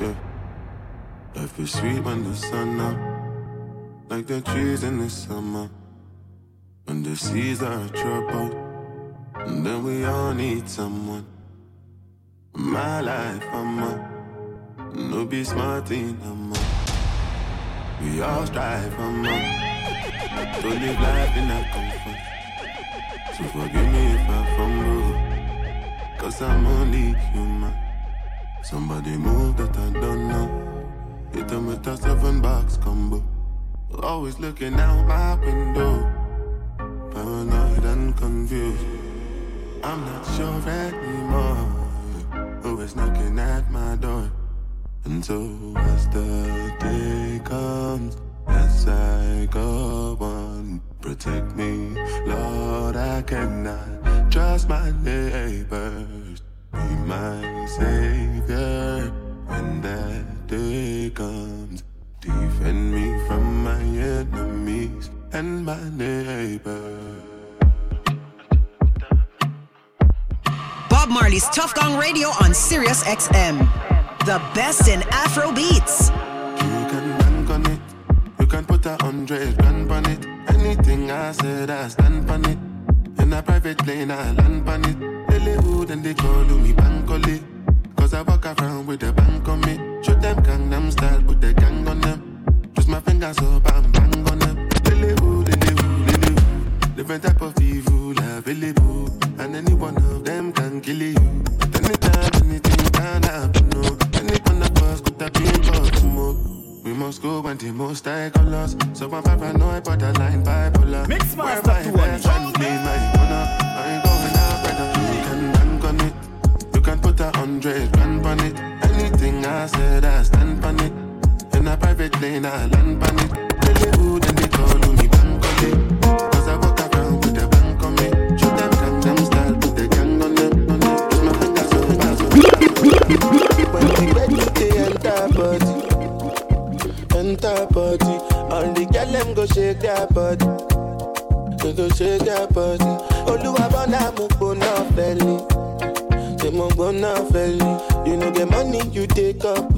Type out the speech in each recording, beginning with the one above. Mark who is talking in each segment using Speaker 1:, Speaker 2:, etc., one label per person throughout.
Speaker 1: Yeah. Life is sweet when the sun out, like the trees in the summer. When the seas are troubled, and then we all need someone. My life, I'm a no be smart in a We all strive, I'm a to live life in a comfort. So forgive me if I fumble, cause I'm only human. Somebody move that I don't know. Hit them with a seven box combo. Always looking out my window. Paranoid and confused. I'm not sure anymore who is knocking at my door. And so as the day comes, as I go on, protect me, Lord. I cannot trust my neighbors. Be my savior when that day comes. Defend me from my enemies and my neighbors.
Speaker 2: Bob Marley's Tuff Gong Radio on Sirius XM. The best in Afro beats.
Speaker 1: You can bank on it. You can put a hundred grand on it. Anything I said, I stand on it. In a private plane, I land on it. Hollywood and they call me Bankole. Cause I walk around with a bank on me. Show them Gangnam style, put the gang on them. Twist my fingers up and bang on them. Hollywood, Hollywood, Hollywood. Different type of evil available. And any one of them can kill you. At any time, anything can happen, no. Any one of us could have been caught smoke. We must go when the most high colors. So I'm paranoid, borderline bipolar.
Speaker 3: Mix
Speaker 1: Where
Speaker 3: master
Speaker 1: my
Speaker 3: to
Speaker 1: best
Speaker 3: one.
Speaker 1: friend play my corner. I ain't going out, brother. You can bank on it. You can put a hundred grand on it. Anything I said, I stand on it. In a private plane, I land on it.
Speaker 4: Shake their body. Oluwa bona mo gbona feli, say mo gbona feli. You know get money, you take up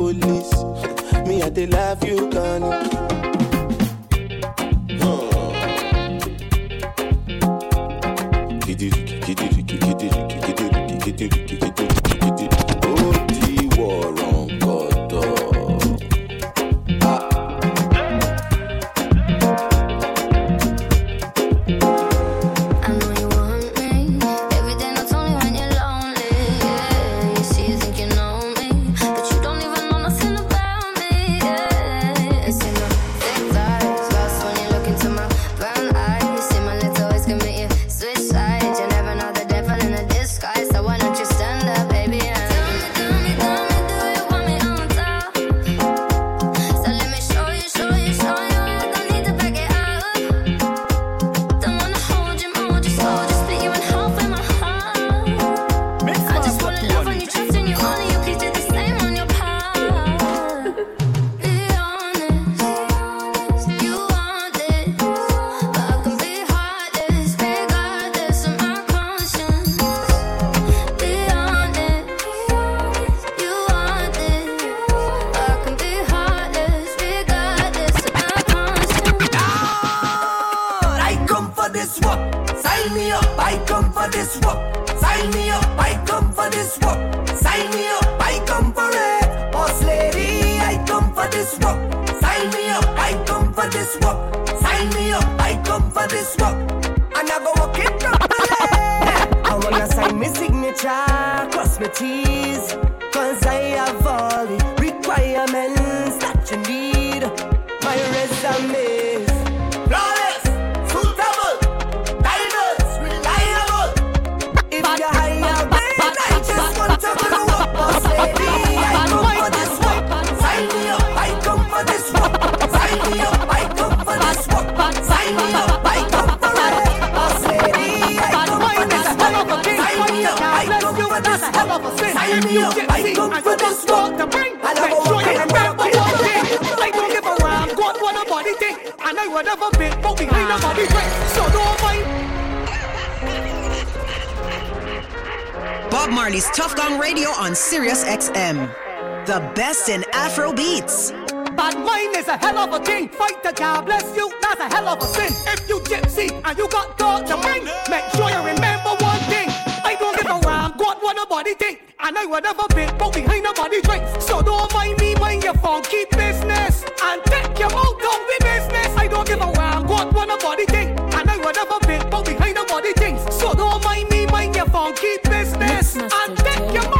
Speaker 5: work. Sign me up. I come for this work. Sign me up. I come for this work. Sign me up. I come for it. Boss lady, I come for this work. Sign me up. I come for this work. Sign me up. I come for this work. And I go walk it properly. I wanna sign my signature, cross my T's. Cause I have all the requirements that you need. My resume work. Sign me up, I come for this work. And I go walk in and rock it.
Speaker 6: I don't give a damn what what a body think, and I would never be, but behind a body trick, so don't mind.
Speaker 2: Bob Marley's Tuff Gong Radio on Sirius XM. The best in Afro beats.
Speaker 6: Bad mind is a hell of a thing. Fight the God bless you, that's a hell of a sin. If you gypsy and you got thought to bring, make sure you remember nobody think. And I would never been, but behind nobody drinks. So don't mind me, mind your funky business. And take your mouth out the business. I don't give a damn what nobody think. And I would never been, but behind nobody thinks. So don't mind me, mind your funky business. And take your mouth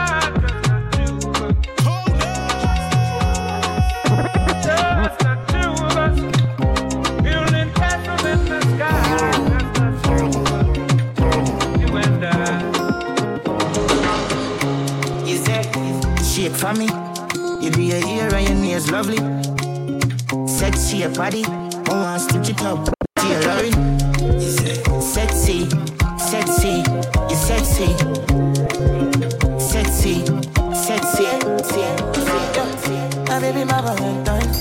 Speaker 7: Shake for me. You do your hair and your nails lovely. Sexy your body. I want to stitch it up. To your. You say, sexy, sexy, you sexy. Sexy, sexy, sexy. My baby, my valentine.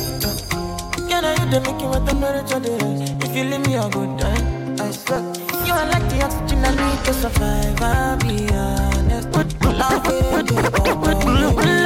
Speaker 7: Can I hit the make you what the temperature is? If you leave me a good time, I swear. You are like the oxygen I need to survive. I'll be honest. Love with you,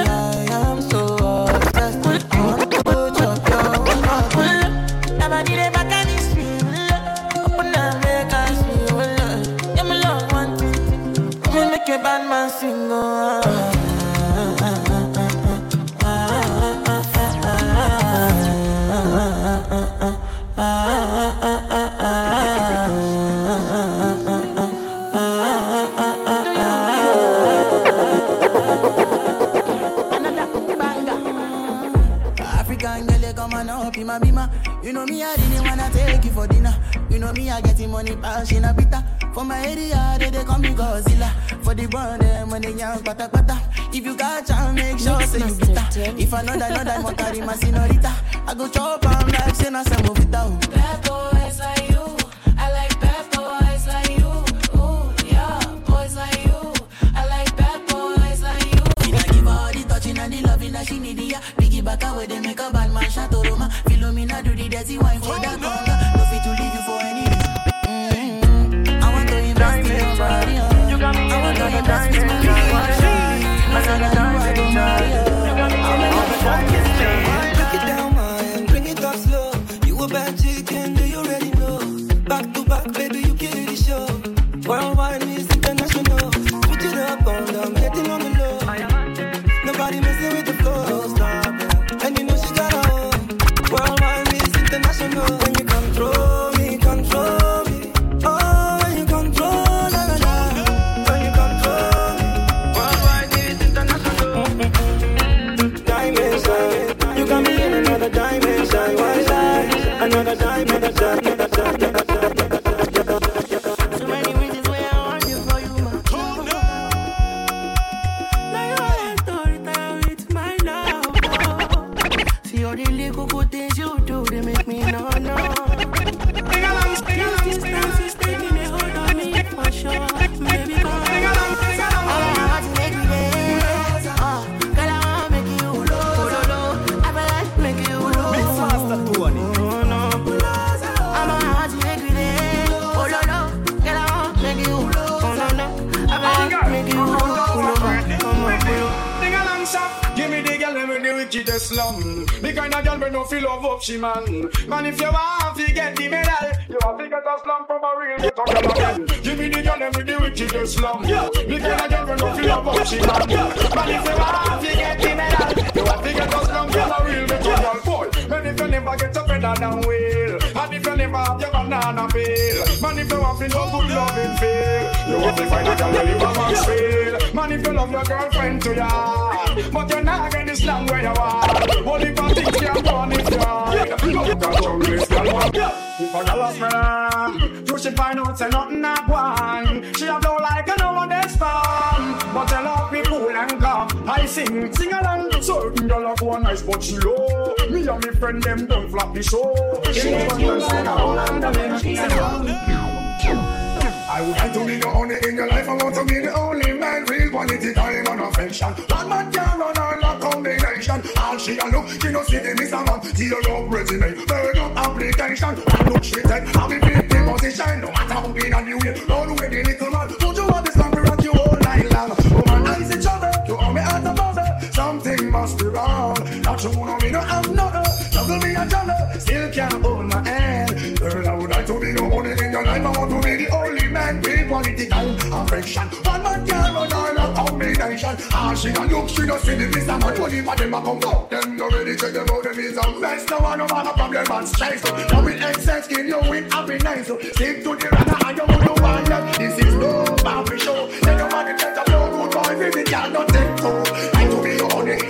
Speaker 7: know me, I getting money, pass in a bitter. For my area, they, they call me Godzilla. For the brand, them eh, when they young, pata pata. If you got chance, make sure say you bitter. If I know that, know that, want carry my senorita. I go chop am like say na some of it.
Speaker 8: better than will. And if you never have your banana peel, man, if you have to know good loving feel, you want to find a girl where you have a feel. Man, if you love your girlfriend to ya, but you're not getting this long where you are. Only for things you have done if you are. You can't tell this girl what. If a girl has friend, you should find out say nothing not one. She have sing, sing along. Certain girl have one nice, but she low. Me and me friend them done flap the show. She was one sing along and then she I would like to be the only in your life. I want to be the only man, real quality time and affection. One man can run on a combination. All she a look, she no see miss a man. Zero resume, burn up application. I look she take, I be fit the position. No matter who be a new way, all the way. must. Not you know me, no have nothing. Trouble me a jolly, still can't hold my hand. Girl, I would like to be your only in your life. I want to be the only man with political affection. One man can run all of combination. Ah, she can look, she no see the visa, but only but them a come out. Them no ready check them out, them is a mess. No one no man a problem and stress. Now with excess, kill you with happiness. Stick to the runner and you would know why. This is no Barbie show. Then your man get a blow, good boy, baby, can't take two.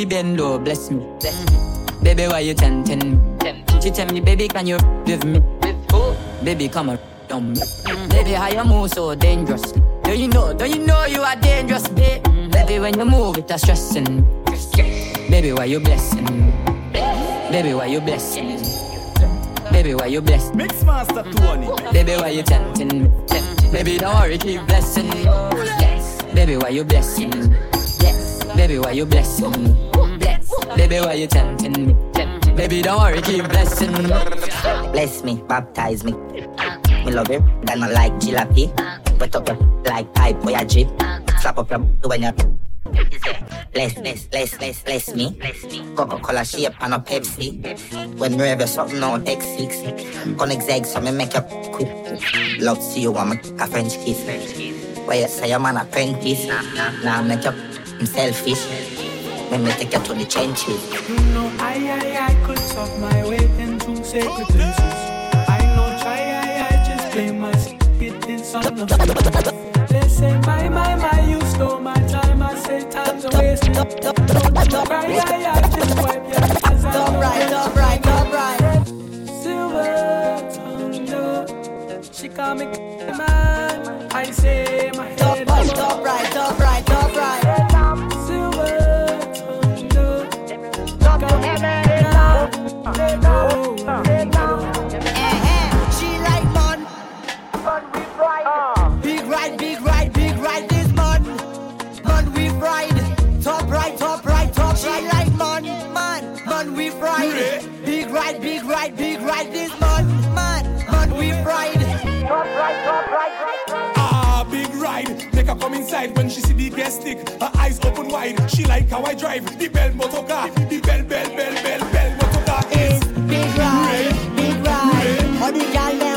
Speaker 9: Baby bend low, bless me. Baby, why you tempting me? She tell me, baby, can you with me? Baby, come around me. Baby, how you move so dangerous? Do you know, do you know you are dangerous, babe? Baby, when you move, it's a stressing. Baby, why you blessing me? Baby, why you blessing me? Baby, why you blessing me?
Speaker 10: Mix Master Tony.
Speaker 9: Baby, why you tempting me? Baby, don't worry, keep blessing me. Yes. Baby, why you blessing me? Yes. Baby, why you blessing me? Baby, why you tempting me? Mm-hmm. Baby, don't worry, keep blessing me.
Speaker 11: Bless me, baptize me. Me love you, then I like jalopy. Wet up your like pipe or your jeep. Slap up your when you Bless, bless, bless, bless, bless me. Coca-Cola shape and a Pepsi. When me ever something on X6. Connect zag so me make you quick. Love to see you want me a French kiss. Why you say I'm an apprentice? Now make you I'm selfish. Me take you to the trenches.
Speaker 12: You know, I, I, I could talk my way into sacred places. I know, try, I, I just play my spit in some of. They say, my, my, my, you stole my time. I say, time's a waste. Don't, don't, cry, I, I just wipe your eyes. Top right, top right, top right. Silver thunder. She call me man. I say,
Speaker 4: big ride, this man, man, man we ride. Top right, top right,
Speaker 13: Ah, big ride. Make her come inside when she see the gas stick. Her eyes open wide. She like how I drive the bell motor car. The bell, bell, bell, bell, bell motor car. It's
Speaker 4: Big ride, big ride. All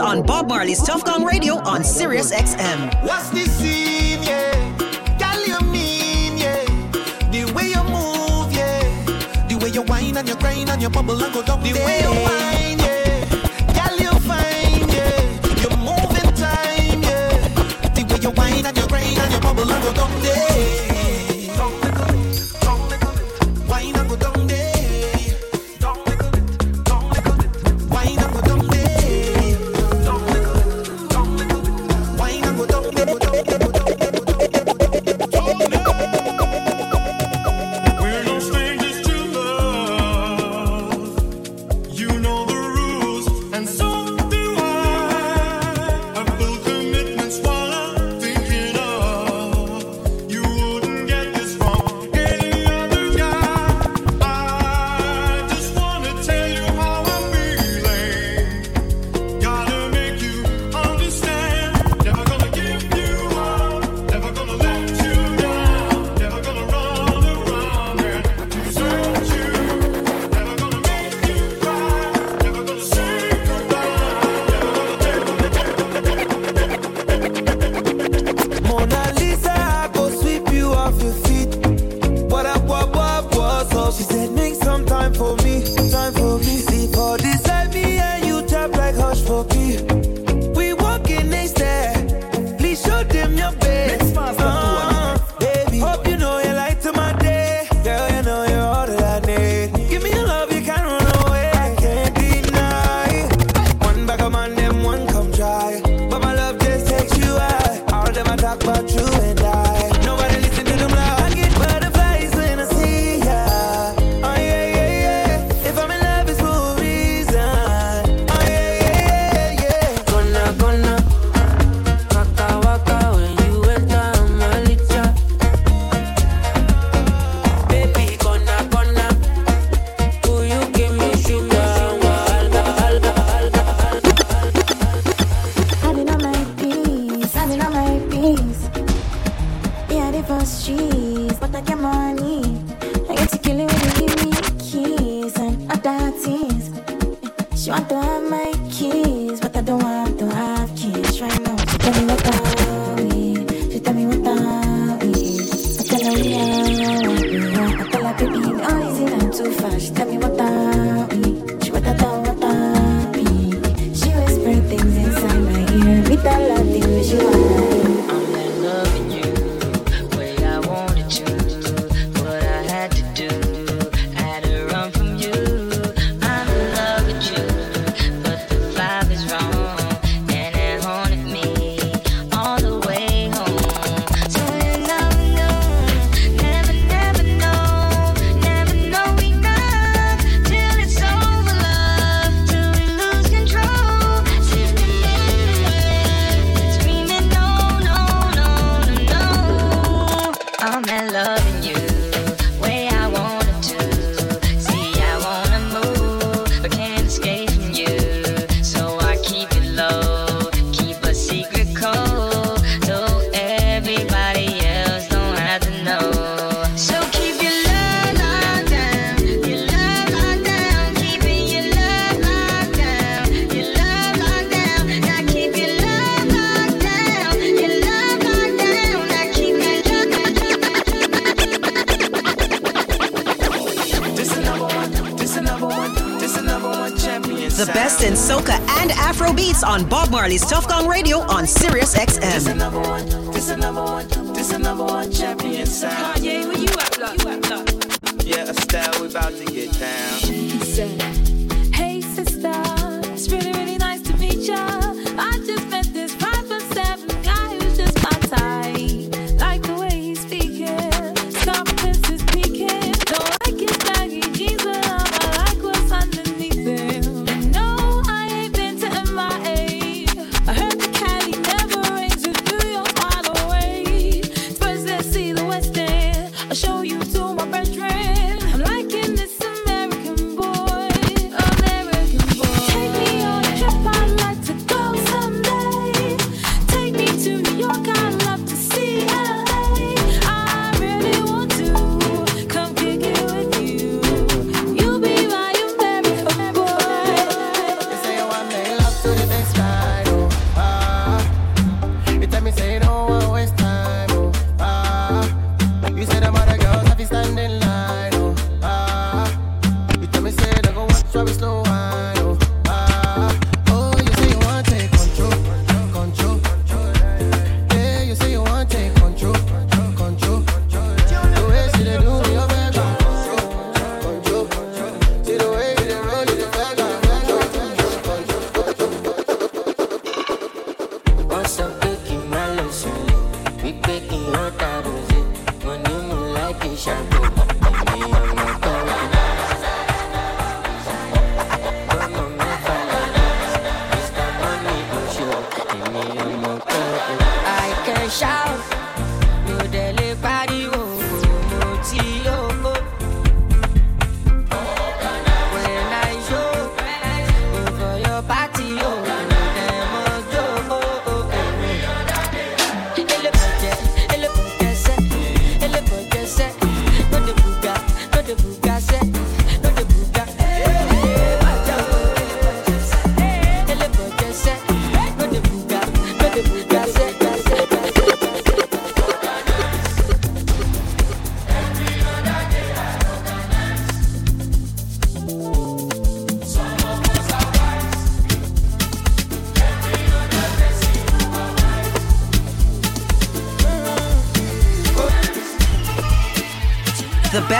Speaker 14: On
Speaker 2: Bob Marley's Tuff Gong Radio on Sirius XM.
Speaker 15: What's the scene, yeah? Girl, you mean, yeah? The way you move, yeah. The way you whine and you grind and you bubble and go down the way you whine,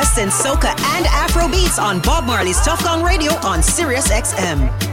Speaker 7: best in soca and afro beats on Bob Marley's Tuff Gong Radio on Sirius XM.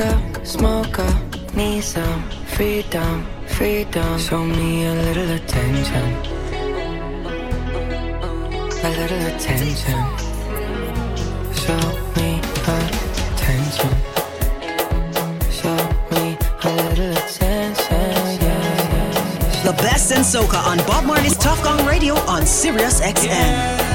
Speaker 16: Sneaker, smoker, need some freedom, freedom. Show me a little attention, a little attention. Show me attention. Show me a little attention. Yeah.
Speaker 7: The best in soca on Bob Marley's Tuff Gong Radio on Sirius XM.
Speaker 17: Yeah.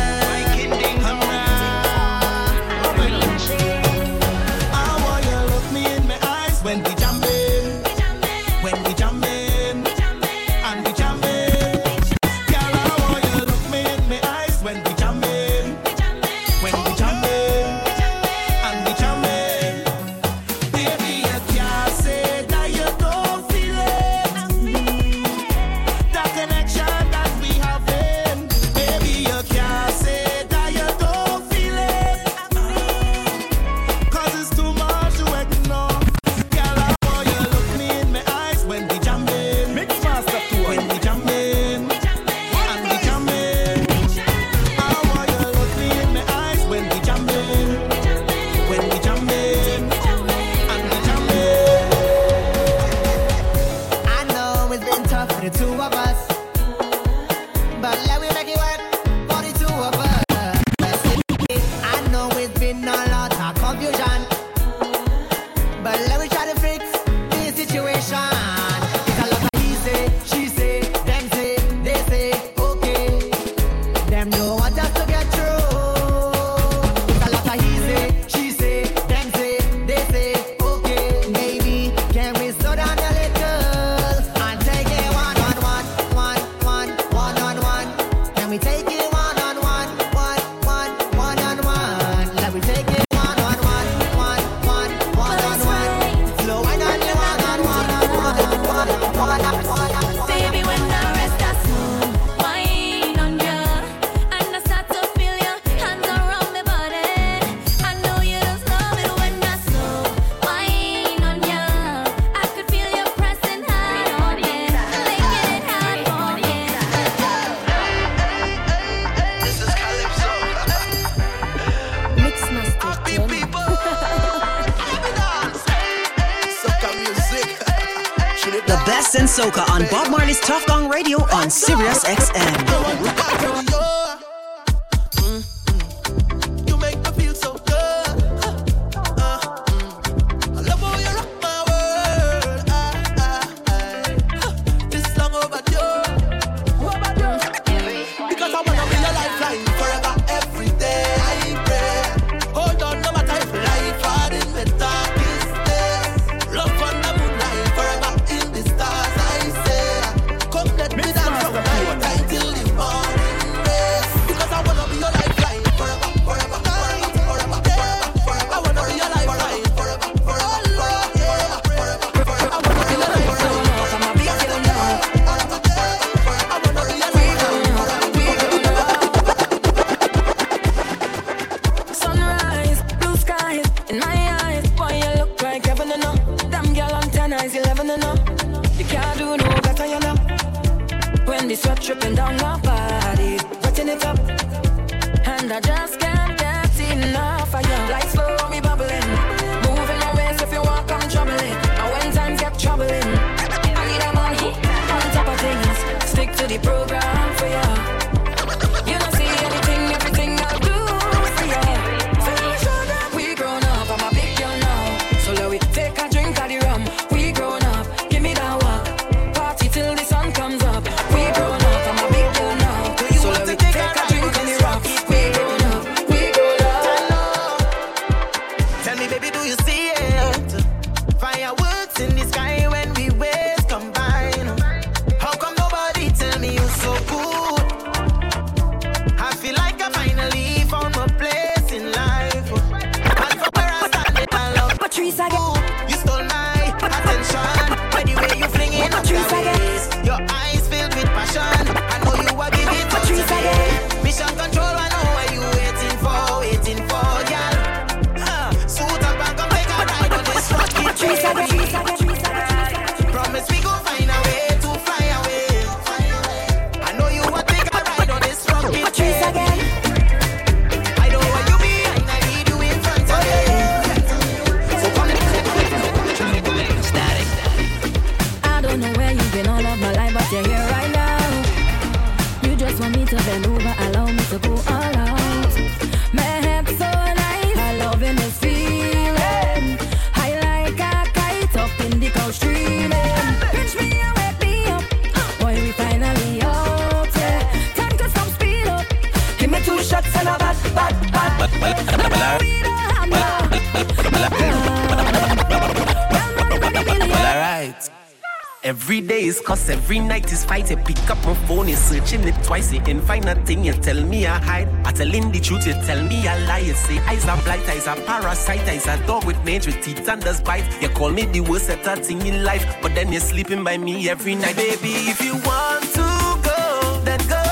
Speaker 18: night. You pick up my phone, you searching it twice, you can find nothing. You tell me I hide. I telling the truth, you tell me a lie. You say eyes are blight, eyes are parasite, eyes are dog with mange with teeth and does bite. You call me the worst at that thing in life, but then you're sleeping by me every night, baby. If you want to go, then go.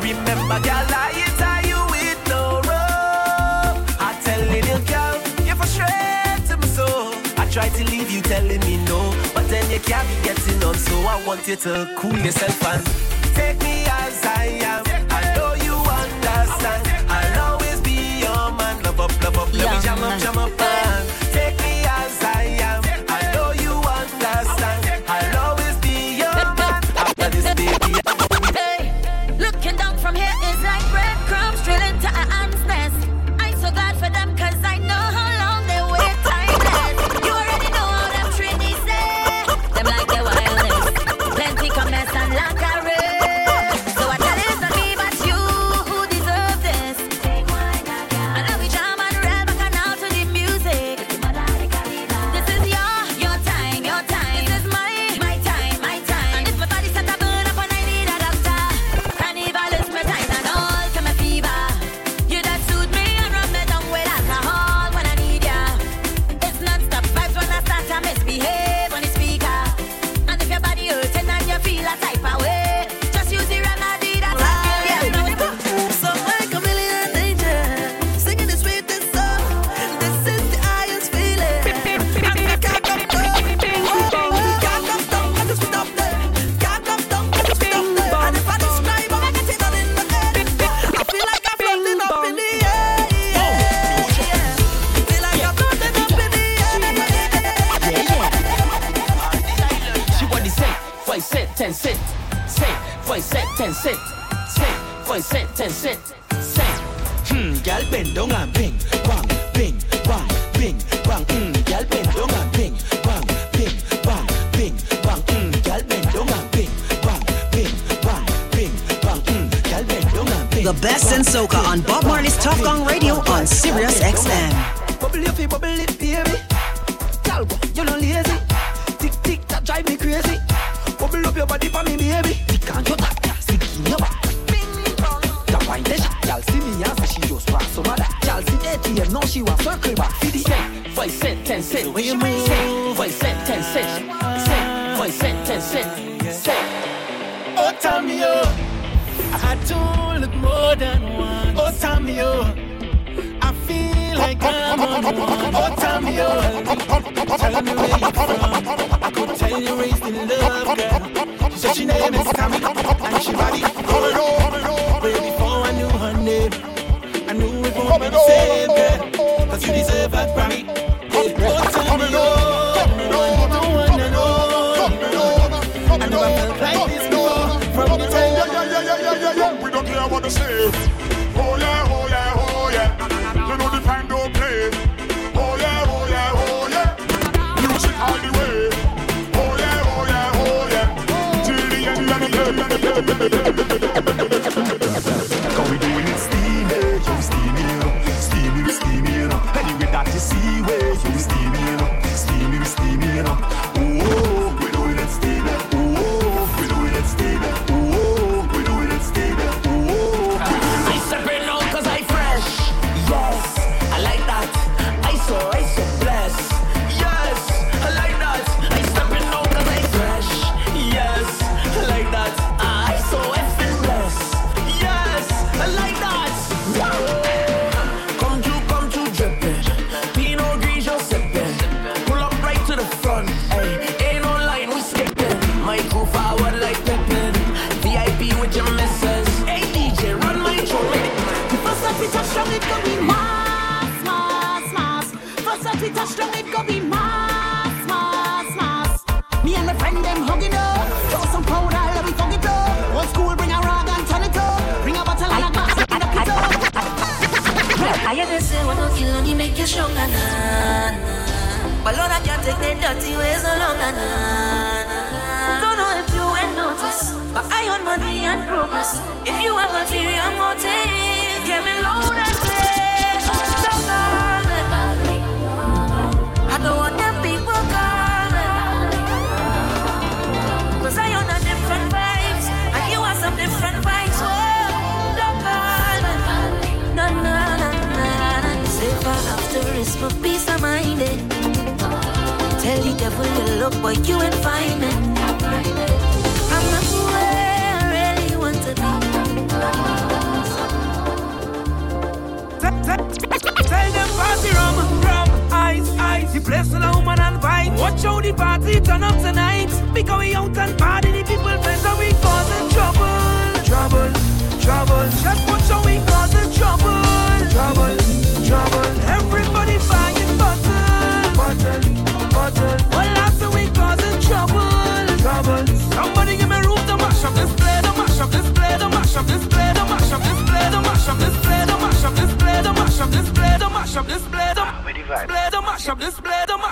Speaker 18: Remember, girl, I tie you with no rope. I tell you, girl, you're frustrated to my soul. I try to leave you, telling me no then you can't be getting on. So I want you to cool yourself and take me as I am.
Speaker 19: Bend down and bing, bang, bing, bang, bing, bang. Mm, Gal bend down and bing, bang, bing, bang, bing, bang. Mm, Gal bend down and bing, bang, bing, bang, bing, bang. Mm, Gal bend down and bing.
Speaker 2: The best in soca on Bob Marley's Tuff Gong Radio on Sirius XM.
Speaker 20: Bubble your feet, bubble it, see ATM, now she want circle back. See the
Speaker 19: Cent, five cent, ten cent. When you move, cent, five cent, ten cent, cent, five cent, ten cent, cent.
Speaker 21: Oh, Tommy, oh, I to look more than once. Oh, Tommy, oh, I feel like I'm on one. Oh, Tommy, oh, tell me where you from. I could tell you raised in love, girl. She said she name is Tommy, and she body coming on.
Speaker 4: Later. Look, but you ain't find it. I'm not where I really want to be.
Speaker 22: Tell them party rum, rum, ice, ice. The place full of woman and vibes. Watch how the party turn up tonight. Because we out and party,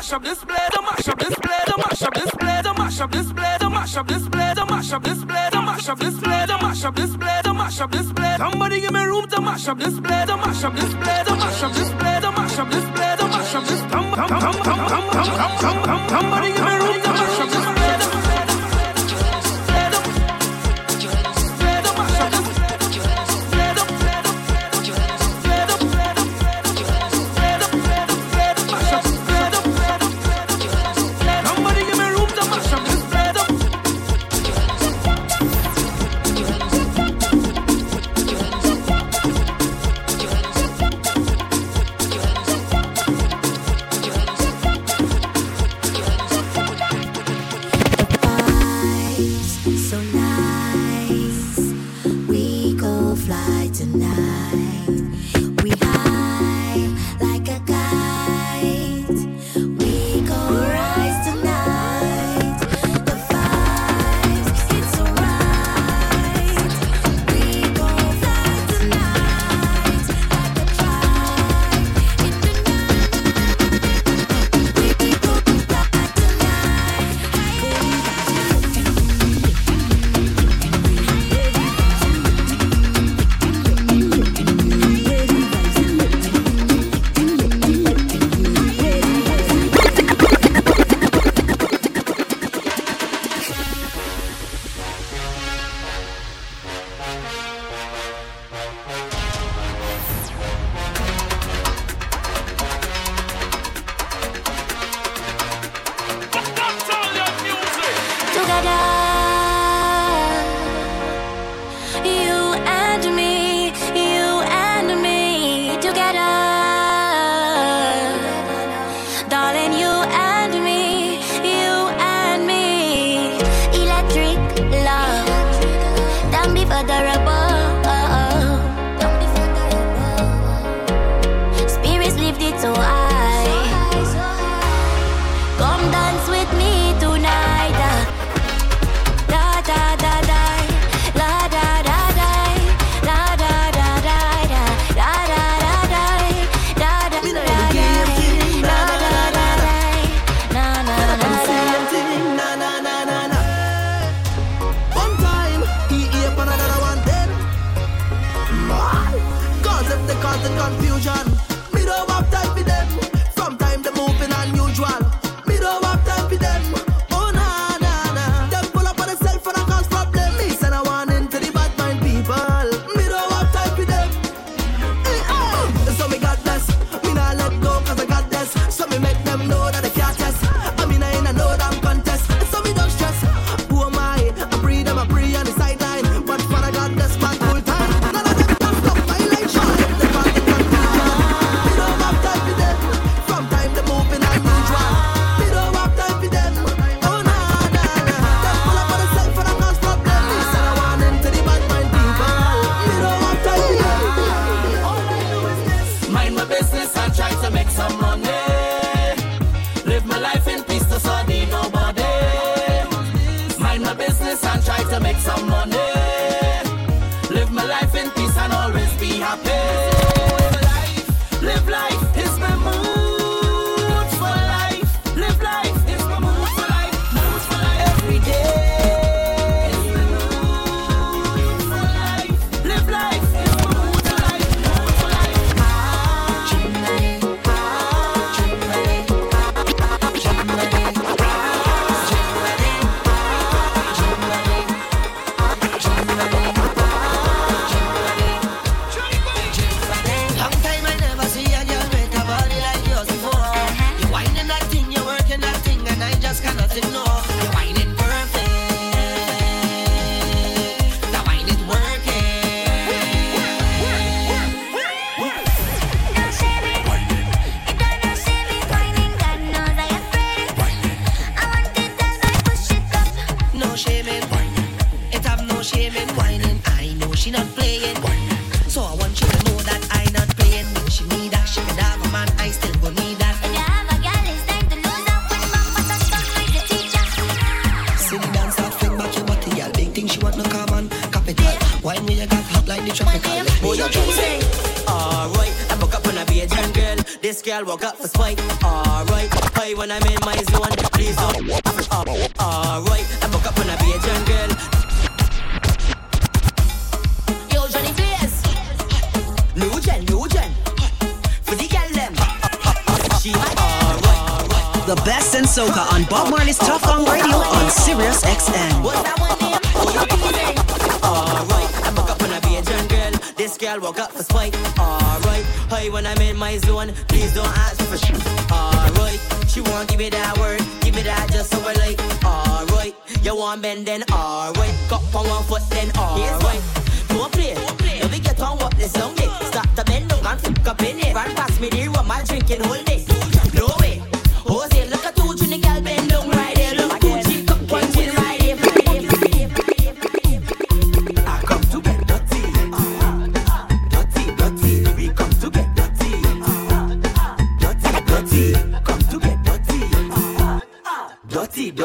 Speaker 22: mash up this play, to mash up this play, to mash up this play, to mash up this play, to mash up this play, to mash up this play, to mash up this play, to mash up this play, to mash up this play. Somebody give me room to mash up this play, to mash up this play, to mash up this play, to mash up this play, to mash up this. Somebody give me room to mash up this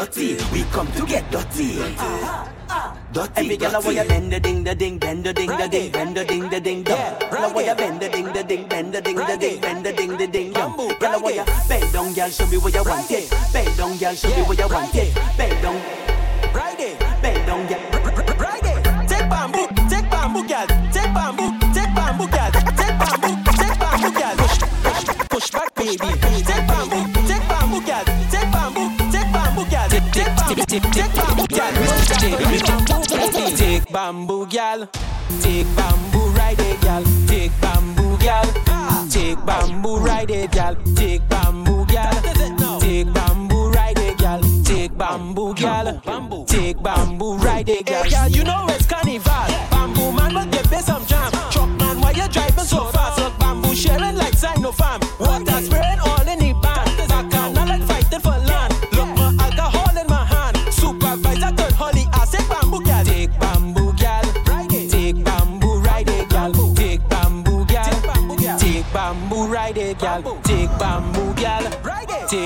Speaker 21: Dirty. We come to get dirty. Dirty, Every girl want you bend the ding the ding, bend the ding the ding, bend the ding the ding dong. Girl want you bend the ding the ding, bend the ding the ding, bend the ding the ding dong. Girl want you bend down, girl, show me where you want it. Bend down, girl, show me where you want it. Bend down, ride it, bend down, girl, ride it. Take bamboo, take bamboo, girl, take bamboo, take bamboo, girl, take bamboo, take bamboo, girl. Push, push, push back, baby. Take take take bamboo. Take bamboo, take bamboo, girl. Take bamboo, ride it, girl. Take bamboo, girl. Take bamboo, ride it, girl. Take bamboo, girl. Take bamboo, ride it, girl. Take bamboo, girl. Take bamboo, ride it, girl, you know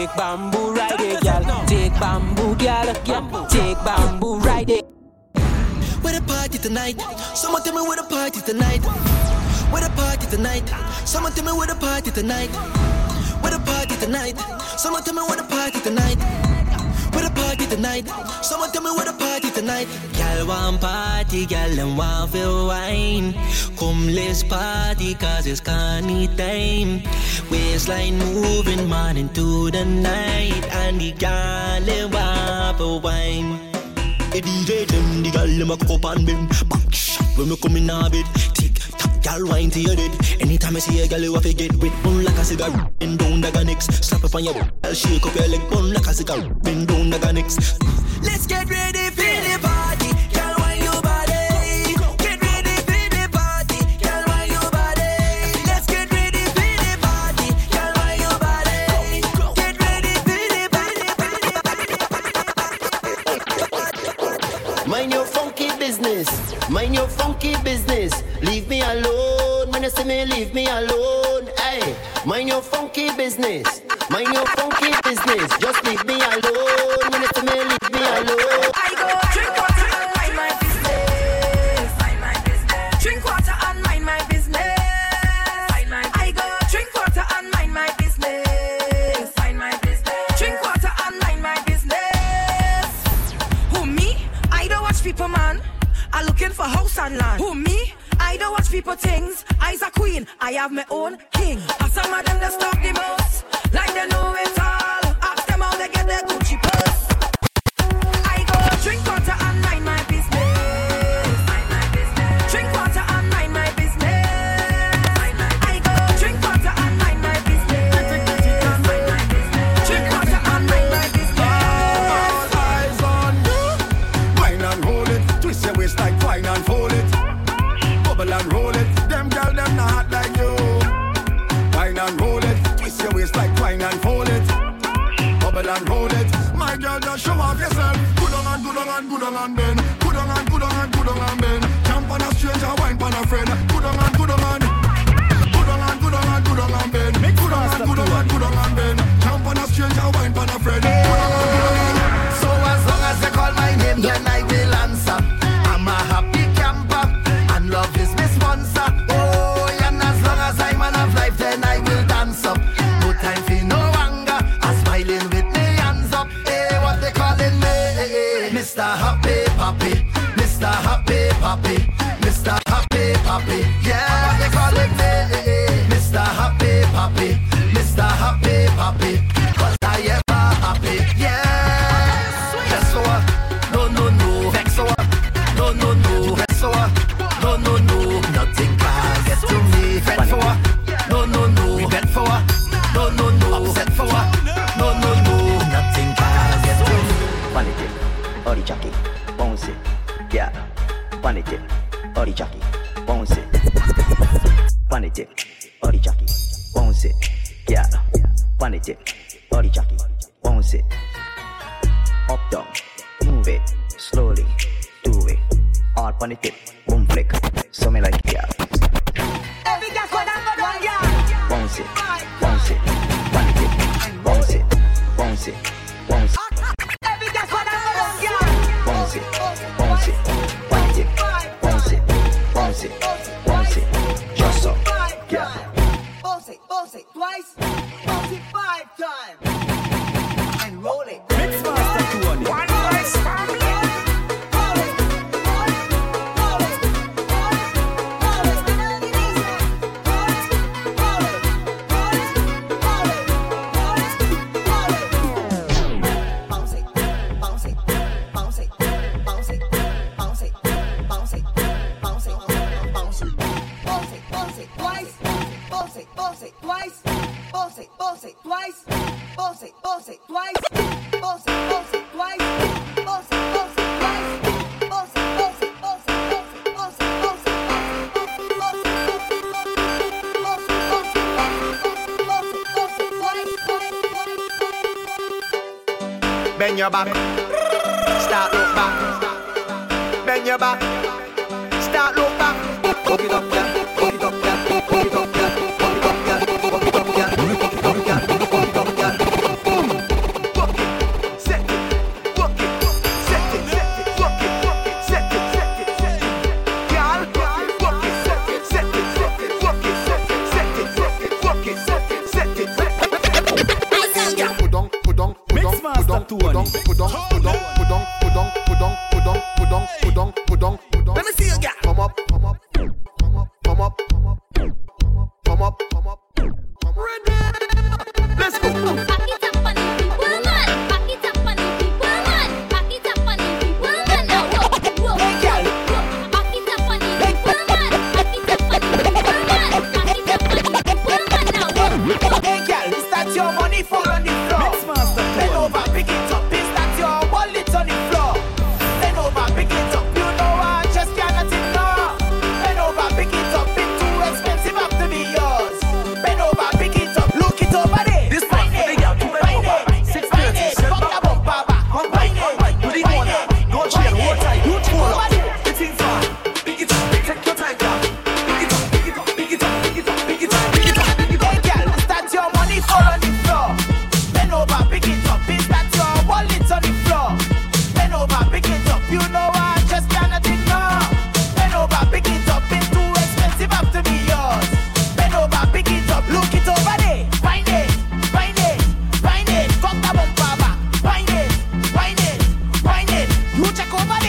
Speaker 21: Take bamboo, ride it, girl. Take bamboo, girl. Take bamboo, ride it.
Speaker 23: Where the party tonight? Someone tell me where the party tonight. Where the party tonight? Someone tell me where the party tonight. Where the party tonight? Someone tell me where the party tonight. Party tonight? Someone tell me where the party tonight.
Speaker 24: Girl want party, girl them want feel wine. Come let's party cause it's carny time. Waistline moving morning to the night. And the girl them want for wine.
Speaker 23: The DJ them, the girl them a cup and bend. Back shot when me come in a bed. Girl wine till you dead. Anytime I see a girl, you have to get wet. Bun like a cigar, bend down like a next. Slap up on your I'll shake up your leg. Bun like a cigar, bend down like a next.
Speaker 17: Let's get ready for the party. Girl, wine your body. Get ready for the party. Girl, wine your body. Let's get ready for the party. Girl, wine your body. Get ready for the
Speaker 25: Mind your funky business. Mind your funky business. Me, leave me alone. Hey, mind your funky business. Mind your funky business. Just leave me alone. You see me, leave me alone.
Speaker 17: I go drink water and mind my business. Mind my business. Drink water and mind my business. Mind my I go drink water and mind my business. Mind my business. Drink water and mind my business. Who me? I don't watch people, man. I looking for house and land. Who me? I don't watch people things. I have my own king. And some of them that stop the most. Like they know it
Speaker 26: your
Speaker 27: back. Start look back. Bend your back. Start look back. It up.
Speaker 6: lucha con.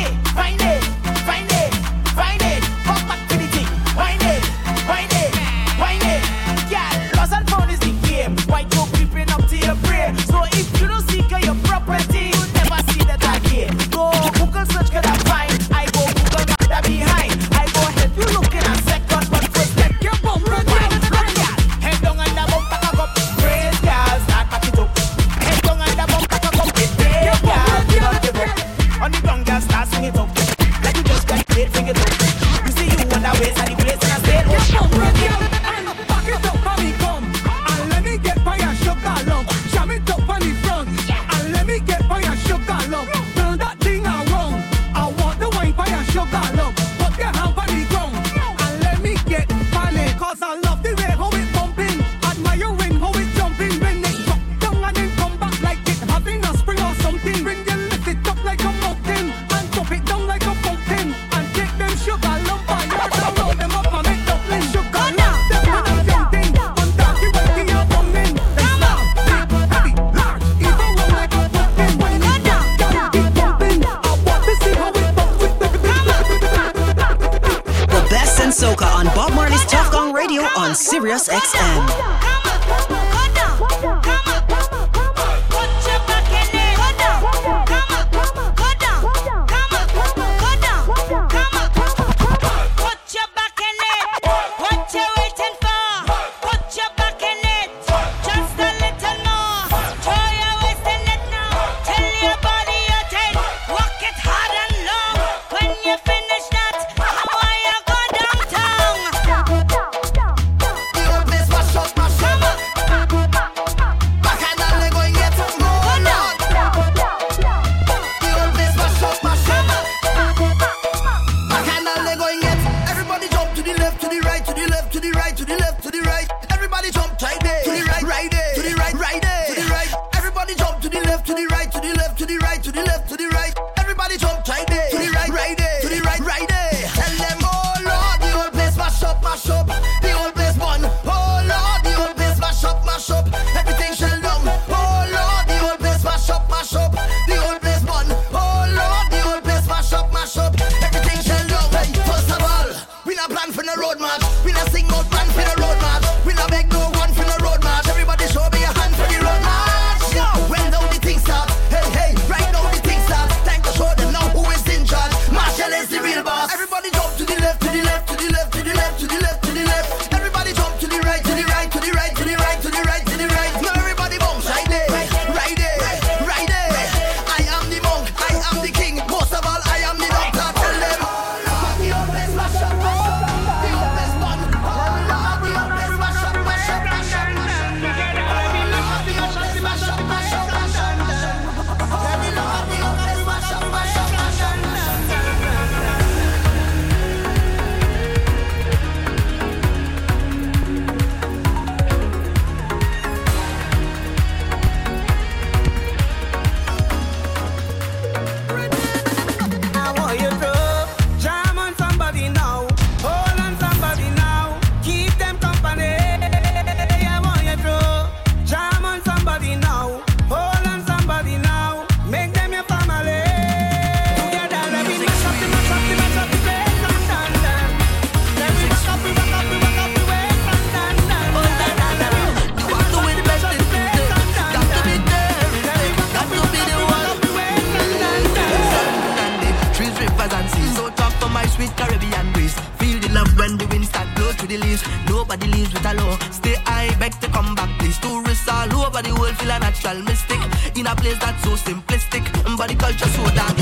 Speaker 6: is that so
Speaker 17: simplistic. Body culture so damn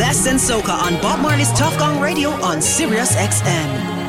Speaker 2: best in soca on Bob Marley's Tuff Gong Radio on Sirius XM.